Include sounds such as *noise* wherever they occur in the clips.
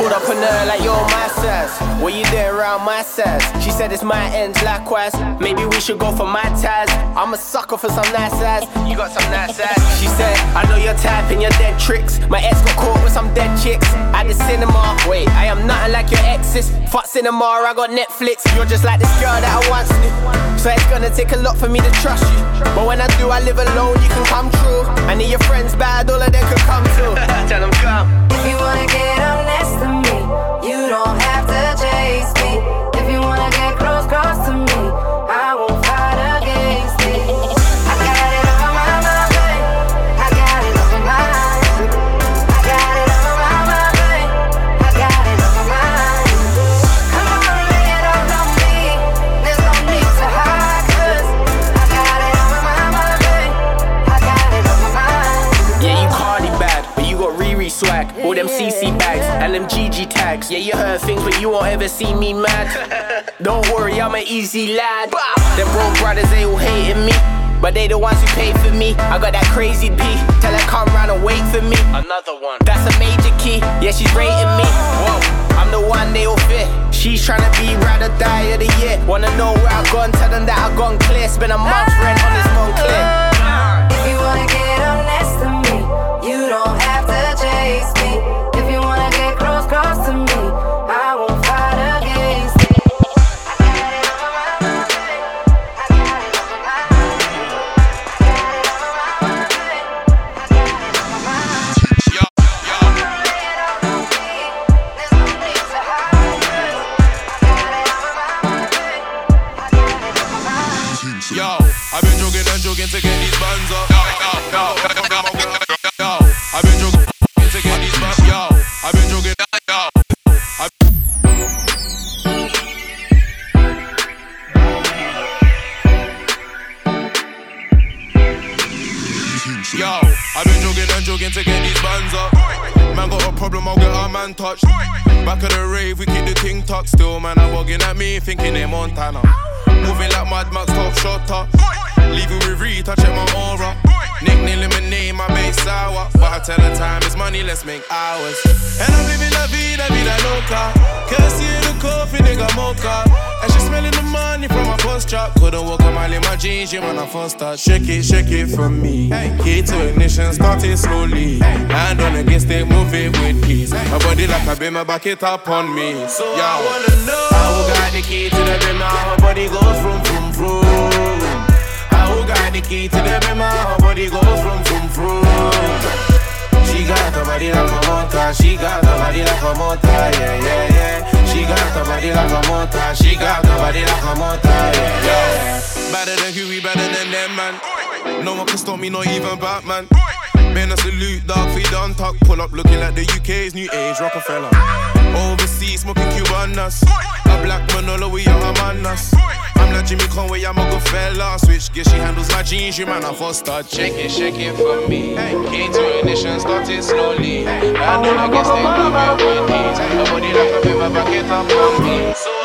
pulled up on her like you're my size. What you doing around my size? She said it's my ends, likewise. Maybe we should go for my ties. I'm a sucker for some nice ass. You got some nice ass. She said, I know you're typing your dead tricks. My ex got caught with some dead chicks at the cinema. Wait, I am nothing like your exes. Fuck cinema, I got Netflix. You're just like this girl that I once knew. So it's gonna take a lot for me to trust you. But when I do, I live alone, you can come true. I need your friends bad, all of them could come too. *laughs* Tell them come. If you wanna get up next to me, you don't have to chase me. If you wanna get close, close to me, swag. All them CC bags and them GG tags. Yeah, you heard things, but you won't ever see me mad. *laughs* Don't worry, I'm an easy lad. Them broke brothers, they all hating me. But they the ones who pay for me. I got that crazy P. Tell her come round and wait for me. Another one. That's a major key. Yeah, she's rating me. Whoa, I'm the one they all fear. She's trying to be ride or die of the year. Wanna know where I've gone? Tell them that I've gone clear. Spend a month's rent on this Moncler. If you wanna get next to me, you don't have to me, man touched. Back of the rave, we keep the ting tuck. Still, man, I'm bugging at me, thinking they Montana. Moving like Mad Max, top shotter. Leaving with Rita, check my aura. Nickname lemonade, my base sour. But I tell her time is money, let's make hours. And I'm living la vida, vida loca. Courtesy of the coffee, nigga mocha. And she smelling the money from my first truck. Couldn't walk a mile in my jeans, yeah, when I first start. Shake it, shake it for me. Key to ignition, start it slowly. Hand on against it, move it with peace. My body like a beamer, back it up on me. So I wanna know how got the key to the how her body goes from from from. How who got the key to the beamer, how her body goes from from from. She got the body like a motor, she got the body like a motor, yeah, yeah, yeah. She got the body like a motor, she got the body like a motor, yeah, yeah. Better than Huey, better than them, man. No one can stop me, not even Batman. Been a salute, dog, feed on talk. Pull up looking like the UK's new age Rockefeller. Overseas, smoking Cubanas. A black Manolo, we among us. I'm not Jimmy Conway, I'm a good fella. Switch gear, she handles my jeans, you man, I first start. Shake it, shake it for me. Key to ignition, start it slowly. I don't I they love it with these. Nobody like a back it up on me.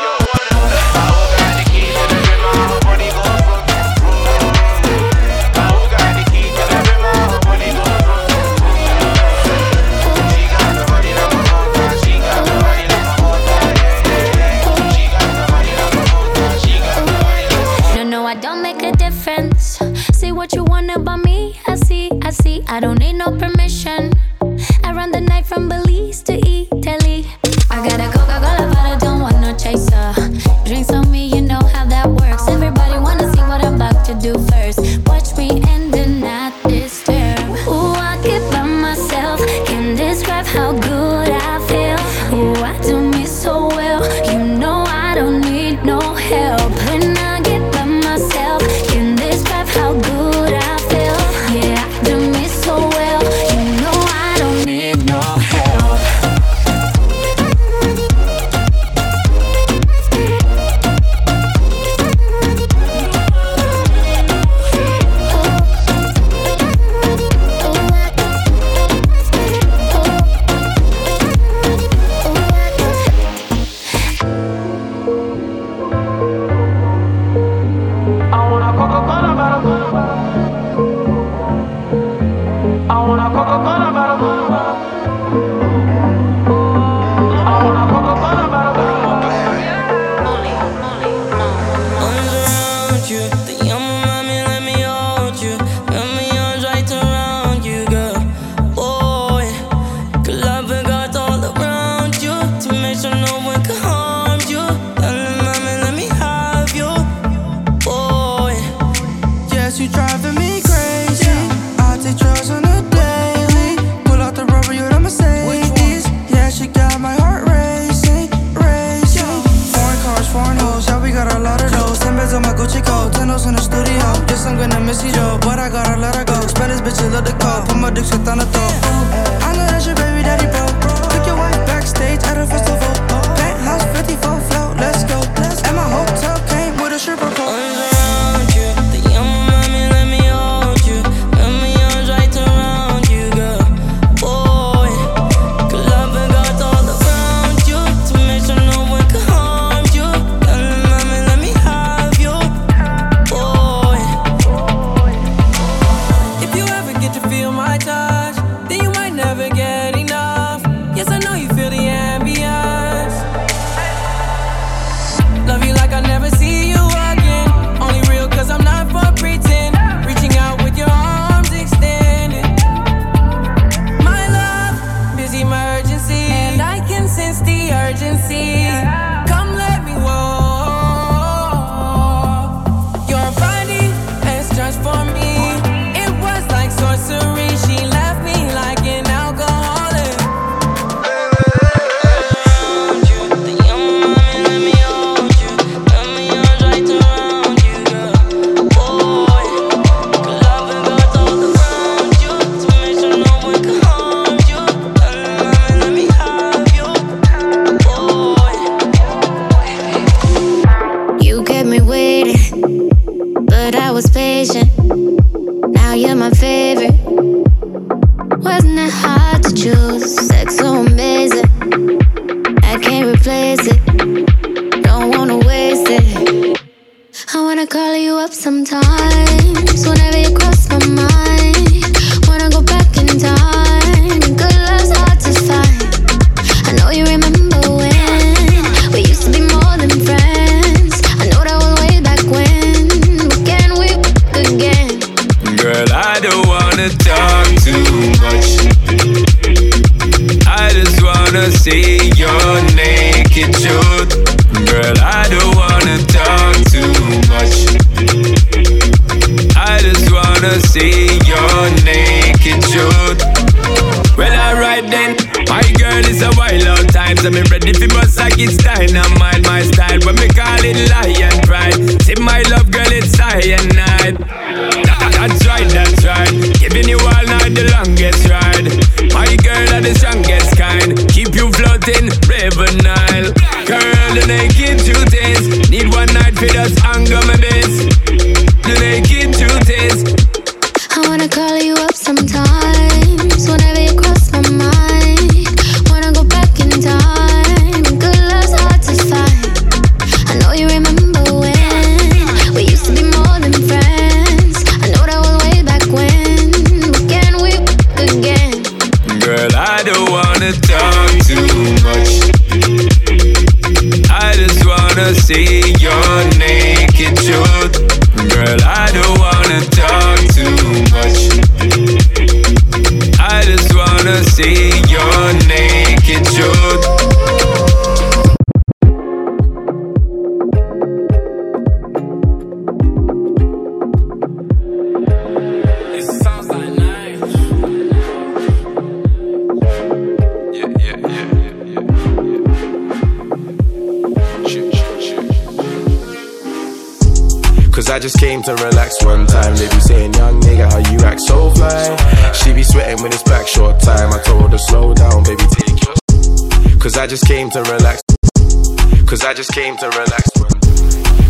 to relax.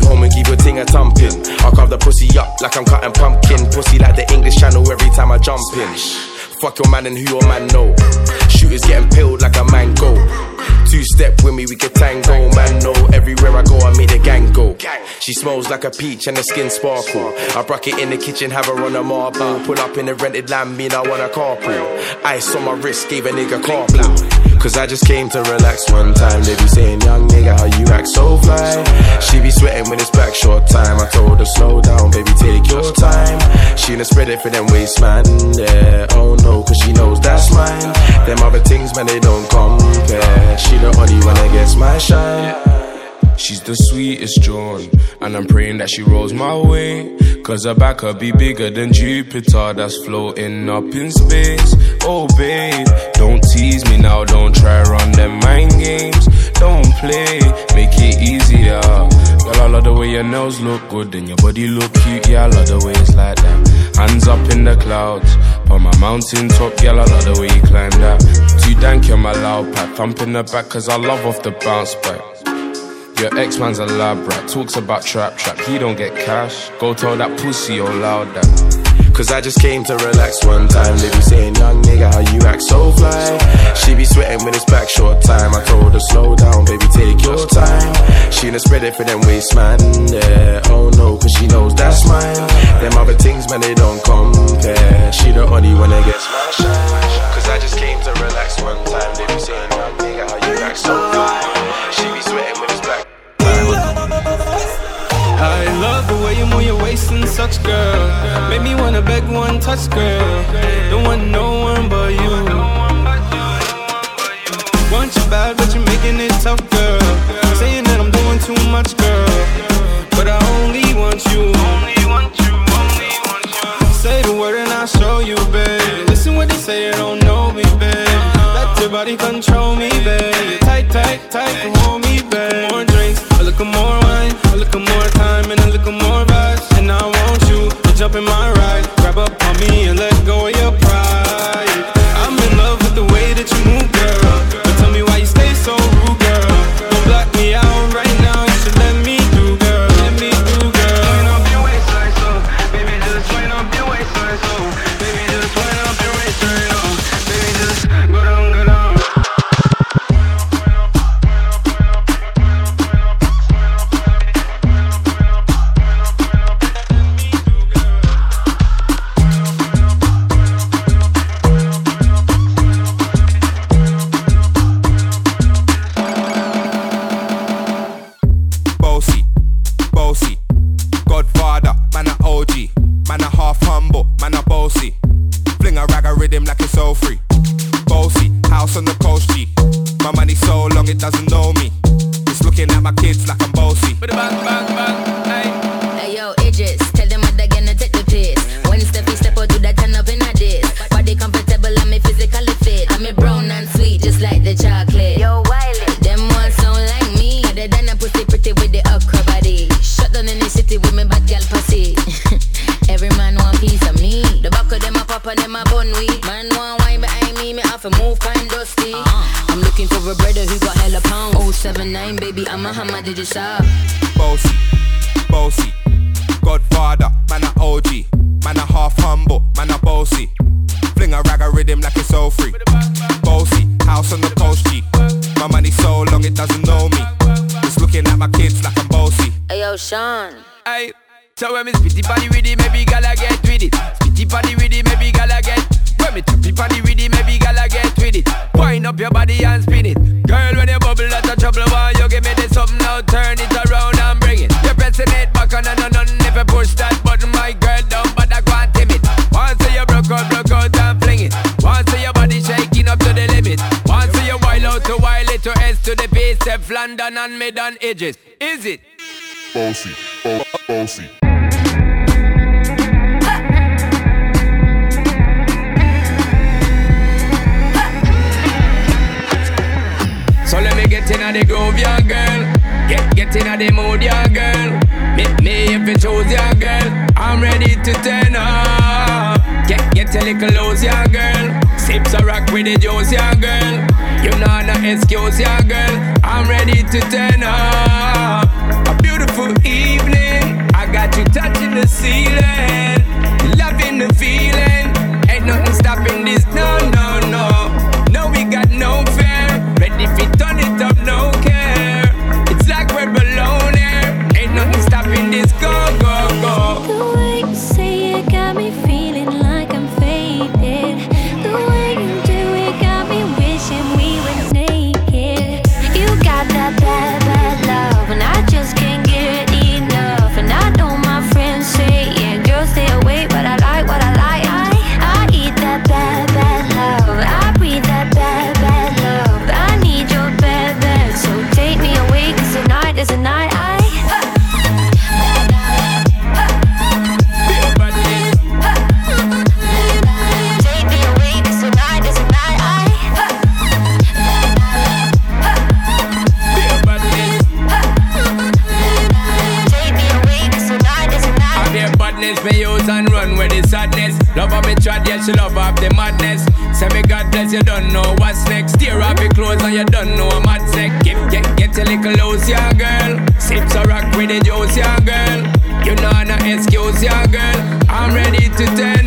home and give your ting a thumping. I'll carve the pussy up like I'm cutting pumpkin. Pussy like the English channel every time I jump in. Fuck your man and who your man know. Shooters getting peeled like a mango. Two step with me, we can tango. Man, no, everywhere I go, I make the gang go. She smells like a peach and the skin sparkle. I brack it in the kitchen, have her on a marble. Pull up in the rented land, mean I want a carpool. Ice on my wrist, gave a nigga carpool. Cause I just came to relax one time. They be saying, young nigga, how you act so fly. She be sweating when it's back short time. I told her, slow down, baby, take your time. She done spread it for them waist, man. Yeah, oh no, cause she knows that's mine. Them other things, man, they don't compare. She the only one that gets my shine. She's the sweetest John, and I'm praying that she rolls my way. Cause her back could be bigger than Jupiter that's floating up in space. Oh, babe, don't tease me now, don't try run them mind games. Don't play, make it easier. Girl, I love the way your nails look good and your body look cute. Yeah, I love the way it's like that. Hands up in the clouds, on my mountain top. Girl, I love the way you climb that. Too dank, you're my loud pack. Thump in the back, cause I love off the bounce back. Your ex man's a lab rat, talks about trap trap. He don't get cash. Go tell that pussy all loud that. Cause I just came to relax one time. They be saying, young nigga, how you act so fly. She be sweating with his back short time. I told her, slow down, baby, take your time. She done spread it for them waist, man. Yeah, oh no, cause she knows that's mine. Them other things, man, they don't compare. She the only one that gets my shine. Cause I just one touch, girl. Don't want no rhythm like it's all free. Bossy, house on the coast G. My money so long it doesn't know me. It's looking at my kids like I'm bossy. Hey yo, Sean. Aye. So when me spitty body with it, maybe gala get with it. Spitty body with it, maybe gala get. When me tappy body with it, maybe gala get with it. Wind up your body and spin it. Girl, when you bubble, that's a trouble. Why you give me this something now? Turn it the London and mid on edges. Is it? Bossy, bo- bossy. So let me get in the groove, yeah, girl. Get get in the mood, yeah, girl. Meet me if you choose, yeah, girl. I'm ready to turn up. Get get a little loose, yeah, girl. Sips a rock with the juice, yeah, girl. Know no excuse, yeah, girl. I'm ready to turn up. A beautiful evening. I got you touching the ceiling, loving the feeling. Ain't nothing stopping this, no, no, no. Yeah, she love of the madness. Say me God bless, you don't know what's next. Tear off your clothes and you don't know I'm mad sick. Get, get, get a little loose, yeah, girl. Sips a rock with the juice, young girl. You know no excuse, young girl. I'm ready to turn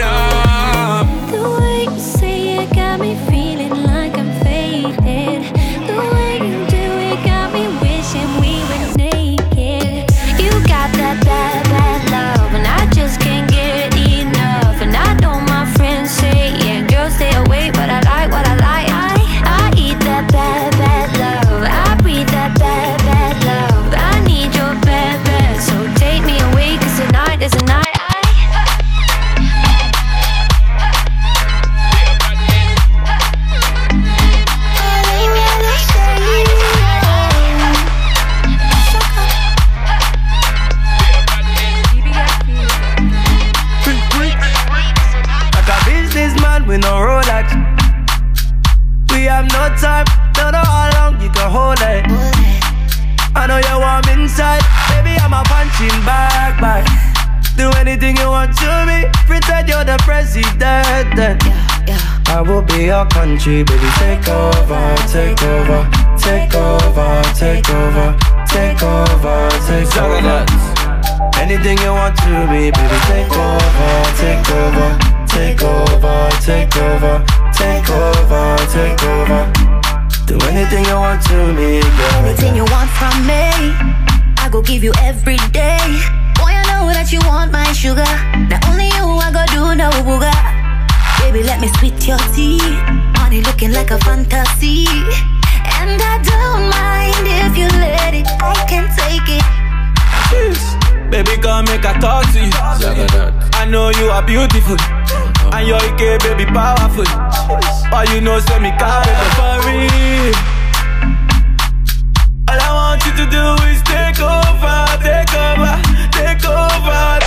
time, don't know how long you can hold it. I know you're warm inside, baby. I'm a punching bag, bag. Do anything you want to me, pretend you're the president. Then I will be your country, baby. Take over, take over, take over, take over, take over, take over. Anything you want to me, baby. Take over, take over, take over, take over, take over, take over. Do anything you want to me, girl. Anything you want from me, I go give you every day. Boy, I know that you want my sugar. Not only you, I go do no booga. Baby, let me sweet your tea. Money looking like a fantasy. And I don't mind if you let it, I can take it. Baby, come make a talk to you. I know you are beautiful. And your AK, baby, powerful. But you know, send me car for real. All I want you to do is take over, take over, take over.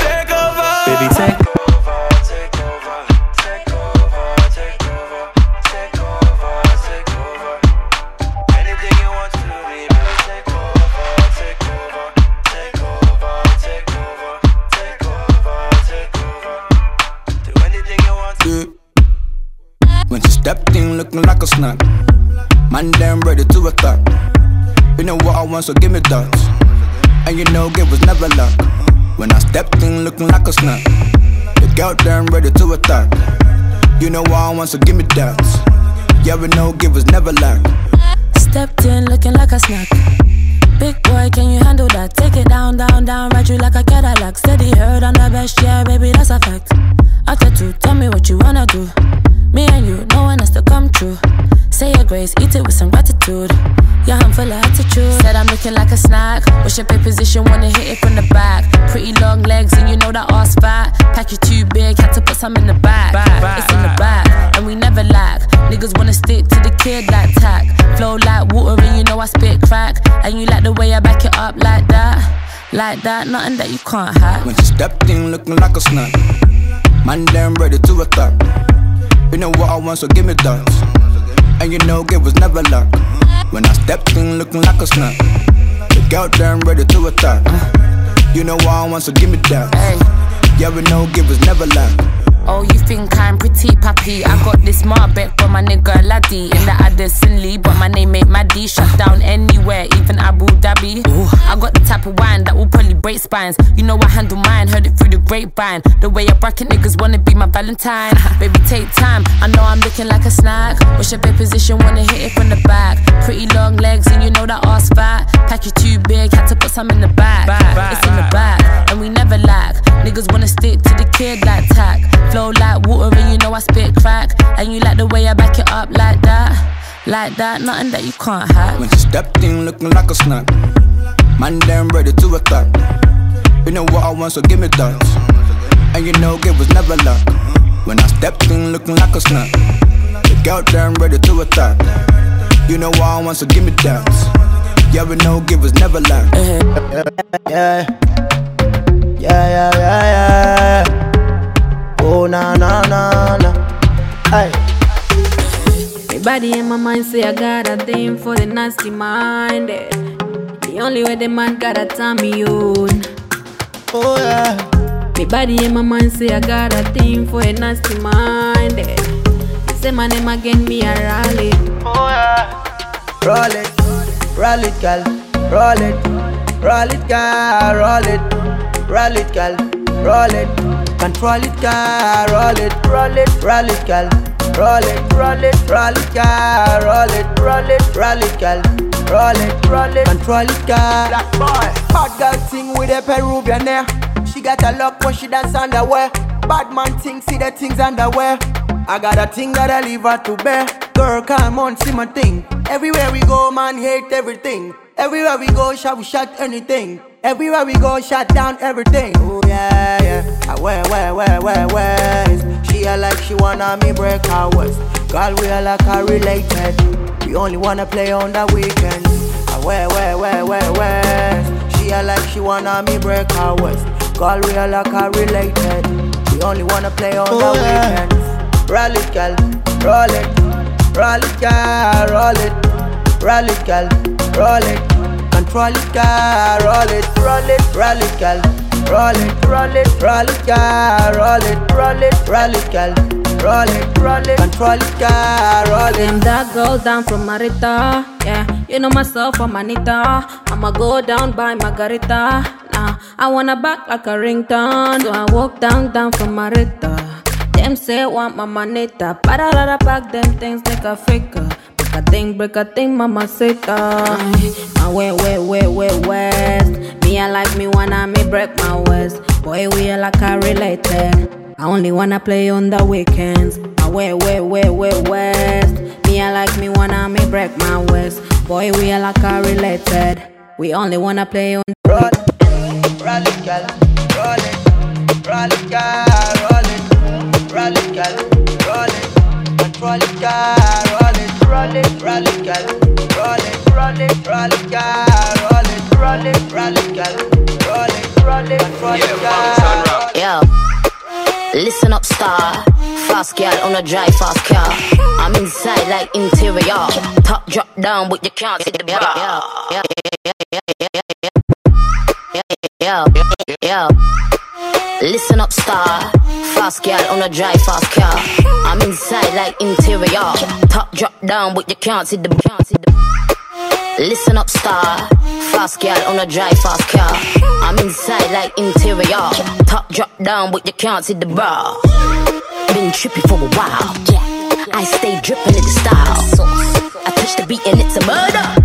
Snack. Man, damn ready to attack. You know what I want, so give me that. And you know, give was never luck. When I stepped in looking like a snack. The girl damn ready to attack. You know what I want, so give me that. Yeah, we know, give was never luck. Stepped in looking like a snack. Big boy, can you handle that? Take it down, down, down, ride you like a Cadillac. Steady heard on the best, yeah, baby, that's a fact. After two, tell me what you wanna do. Me and you, no one has to come true. Say your grace, eat it with some gratitude. Yeah, I'm full of attitude. Said I'm looking like a snack. What's your pay position? Wanna hit it from the back. Pretty long legs, and you know that ass fat. Pack you too big, had to put some in the back. It's in the back, and we never lack. Niggas wanna stick to the kid like tack. Flow like water, and you know I spit crack. And you like the way I back it up like that. Like that, nothing that you can't hack. When she stepped in looking like a snack. Man, damn ready to attack. You know what I want, so give me that. And you know, give was never luck. When I stepped in looking like a snack. The girl damn ready to attack. You know what I want, so give me that. Yeah, we know, give was never luck. Oh, you think I'm pretty pappy? I got this Marbeck from my nigga Laddie in the Addison Lee, but my name ain't Maddie. Shut down anywhere, even Abu Dhabi. I got the type of wine that will probably break spines. You know I handle mine, heard it through the grapevine. The way I bracket niggas wanna be my Valentine. *laughs* Baby, take time. I know I'm looking like a snack. What's your bed position? Wanna hit it from the back. Pretty long legs, and you know that ass fat. Pack you too big, had to put some in the back. It's in the Like that, nothing that you can't hack. When she stepped in looking like a snack. Man, damn ready to attack. You know what I want, so give me that. And you know, give was never luck. When I stepped in looking like a snack. The girl damn ready to attack. You know what I want, so give me that. Yeah, we know, give was never luck. Uh-huh. Yeah. Yeah, yeah, yeah, yeah. Oh, na, na, na, na. Hey. Body and my mind say I got a thing for the nasty minded. The only way the man gotta turn me on. Oh yeah. My body and my mind say I got a thing for a nasty minded. Say my name again, me a rally. Oh yeah. Roll it, roll it, girl, roll it, roll it, girl, roll it, roll it, girl, roll it, control it, girl, roll it, roll it, roll it, girl, roll it, roll it, roll it, girl, roll it, roll it, roll it, girl, roll it, roll it, control it, girl. Black boy, hot girl sing with a Peruvian hair. She got a look when she dance underwear. Bad man thing, see the things underwear. I got a thing that I leave her to bear. Girl, come on, see my thing. Everywhere we go, man, hate everything. Everywhere we go, shall we shut anything? Everywhere we go, shut down everything. Oh yeah, yeah. Ah, where, where, where, where, where she? Like she wanna me break her waist. Girl, we are like her related. We only wanna play on the weekends. Where, where, where, where, where she? A like she wanna me break her waist. Girl, we are like her related. We only wanna play on Oh, the yeah. weekends. Roll it, girl, roll it, roll it, girl, roll it, roll it, girl, roll it, control it, girl, roll it, roll it, roll it, girl, roll it, roll it, roll it, girl, roll it, roll it, roll it, girl, roll it, roll it, control it, girl, roll it. Them that girl down from Marita, yeah. You know myself, I'm Anita. I'ma go down by Margarita. Nah, I wanna back like a ringtone, so I walk down, down from Marita. Them say want my manita, para rara pack them things like a faker. Break a thing, break a thing, mama sita. My way, way, way, way west. Me I like me wanna me break my west. Boy, we are like a related. I only wanna play on the weekends. My way, way, way, way west. Me I like me wanna me break my west. Boy, we are like a related. We only wanna play on. Roll roll it, roll it, girl, roll it, roll it, girl, roll it, control it, girl, roll it, roll it, roll it, girl, roll it, roll it, roll it, girl, roll it, roll it, roll it, girl, roll it, roll it, control it, girl. Yeah. Listen up, star. Fast girl on a dry fast car. I'm inside like interior. Top drop down, but you can't see the bar. Yeah, yeah, yeah, yeah, yeah, yeah, yeah, yeah, yeah. Listen up, star. Fast girl on a dry fast car. I'm inside like interior. Top drop down, but you can't see the can't see the. Listen up, star. Fast girl on a dry fast car. I'm inside like interior. Top drop down, but you can't see the bar. Been trippy for a while. I stay dripping in the style. I touch the beat and it's a murder.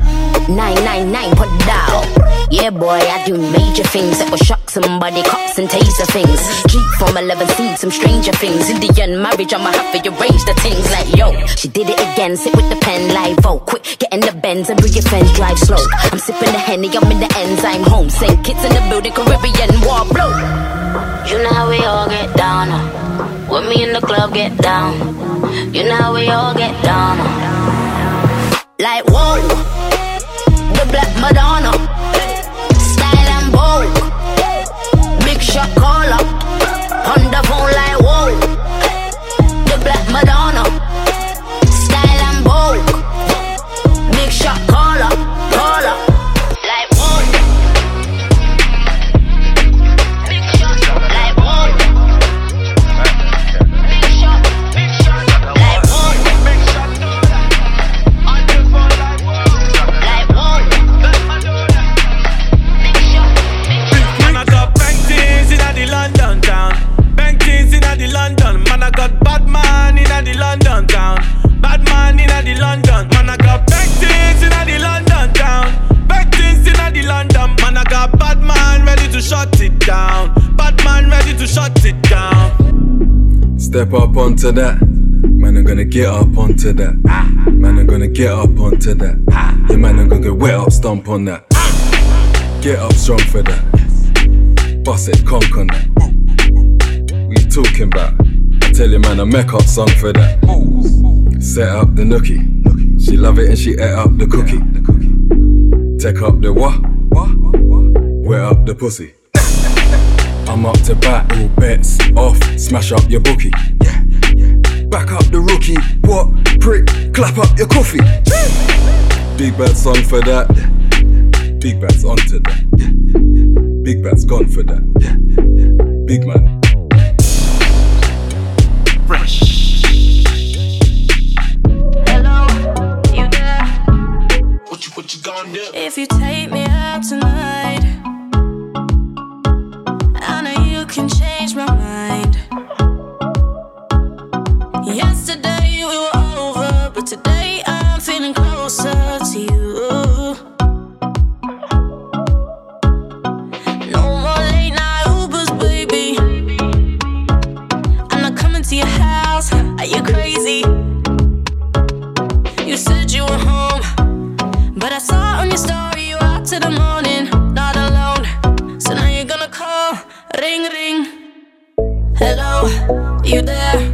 999 put down. Yeah, boy, I do major things that will shock somebody, cops and taser things. Jeep from 11 seen some stranger things. Indian marriage, I'ma have to arrange the things like yo. She did it again, sit with the pen like vote. Quick, get in the Benz and bring your friends, drive slow. I'm sipping the Henny, I'm in the enzyme home. Same kids in the building, Caribbean war blow. You know how we all get down. uh. When me in the club get down. You know how we all get down. uh. Like whoa, the Black Madonna, get up onto that. Man, I'm gonna get up onto that. Yeah, man, I'm gonna get wet up, stomp on that. Get up strong for that. Bust it, conk on that. What you talking about? I tell you, man, a make up song for that. Set up the nookie. She love it and she ate up the cookie. Take up the what? Wet up the pussy. I'm up to bat, all bets off, smash up your bookie. Back up the rookie, what? Prick, clap up your coffee. Big bad song for that. Big bad's onto that. Big bad's gone for that. Big man. ring, ring. Hello, you there?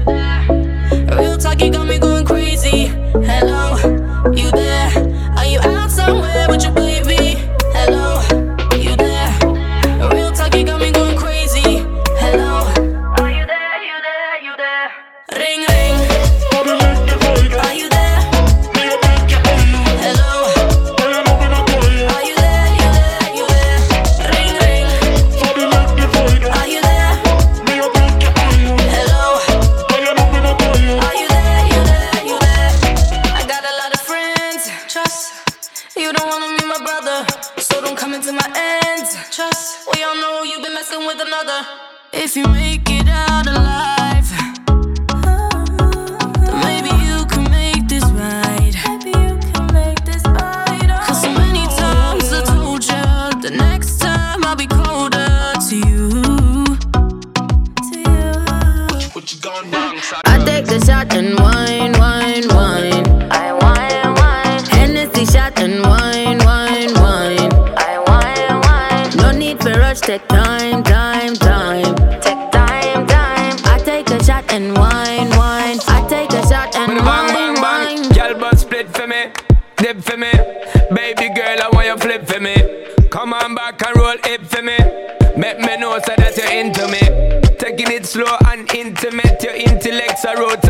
I take the shot and one.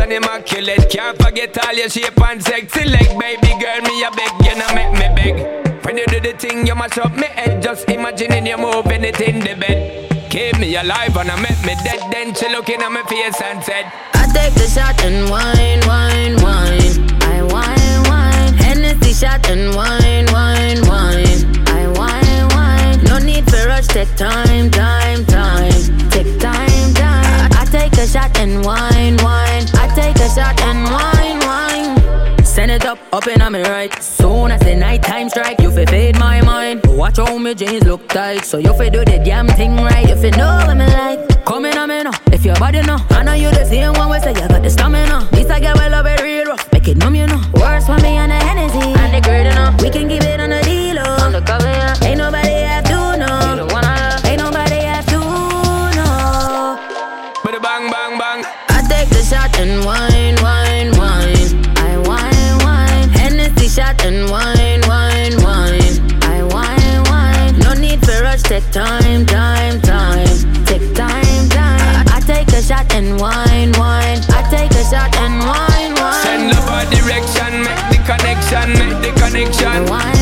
and immaculate. Can't forget all your shape and sexy leg, baby girl. Me a beg, you know make me beg. When you do the thing, you mash up me head. Just imagining you moving it in the bed. Keep me alive and I make me dead. Then she looking at my face and said, I take the shot and wine, wine, wine. I wine, wine. Hennessy shot and wine, wine, wine. I wine, wine. No need for rush. Take time, time, time. Take time, time. I, I take a shot and wine. up and I'm in right. Soon as the night time strike, you fi fade my mind. Watch how me jeans look tight, so you fi do the damn thing right. If you know what me like, come in, I'm in. If your body know, I know you the same one. We say you got the stamina. This I get well love it real rough, make it numb you know. Worse for me on the Hennessy and the girl you know. We can give it on the deal, oh. on the cover yeah. rewind.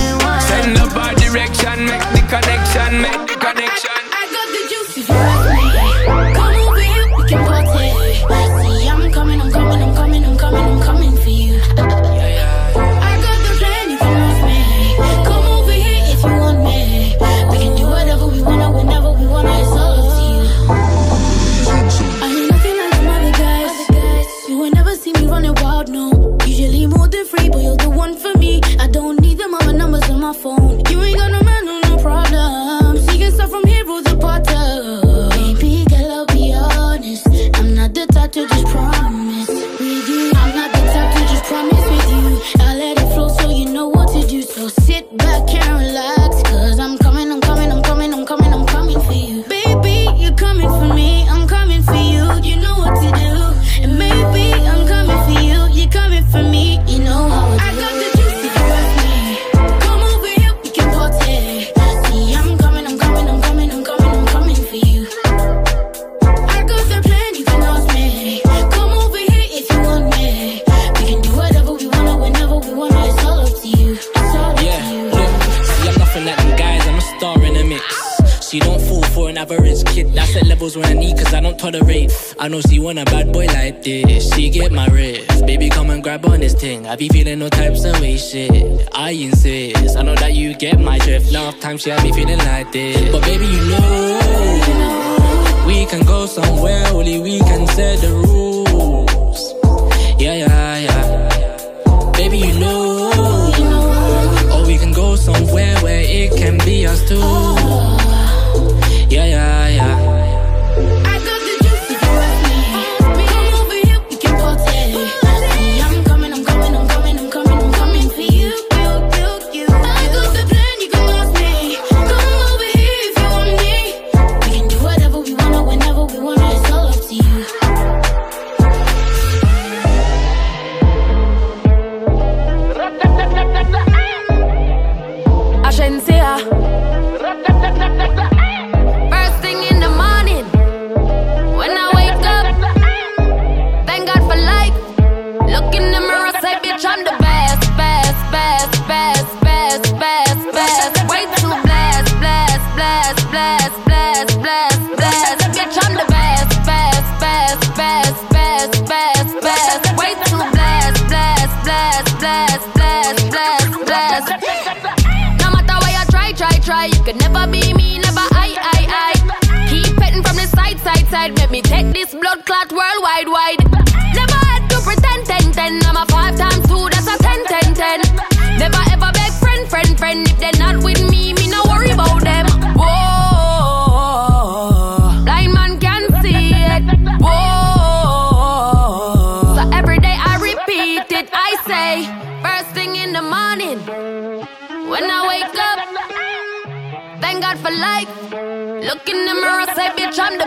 what I need, cause I don't tolerate. I know she want a bad boy like this. She get my riff. Baby, come and grab on this thing. I be feeling no types of way shit. I insist. I know that you get my drift. Love time she I be feeling like this. But baby, you know. We can go somewhere, only we can set the rules. Yeah, yeah, yeah. Baby, you know. Or we can go somewhere where it can be us too. Yeah, yeah. This blood clot worldwide wide. Never had to pretend ten ten. I'm a five times two, that's a ten ten ten. Never ever beg friend friend friend if they're not with me, me no worry about them. Whoa, blind man can see it. Whoa, so every day I repeat it. I say first thing in the morning when I wake up. Thank God for life. Look in the mirror, say, bitch, I'm the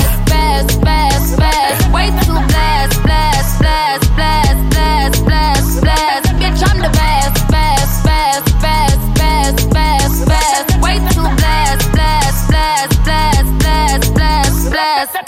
Way too blessed, blessed, blessed, blessed, blessed, blessed, blessed. Bitch, I'm the best, best, best, best, best, best, best. Way too blessed, blessed, blessed, blessed, blessed, blessed, blessed.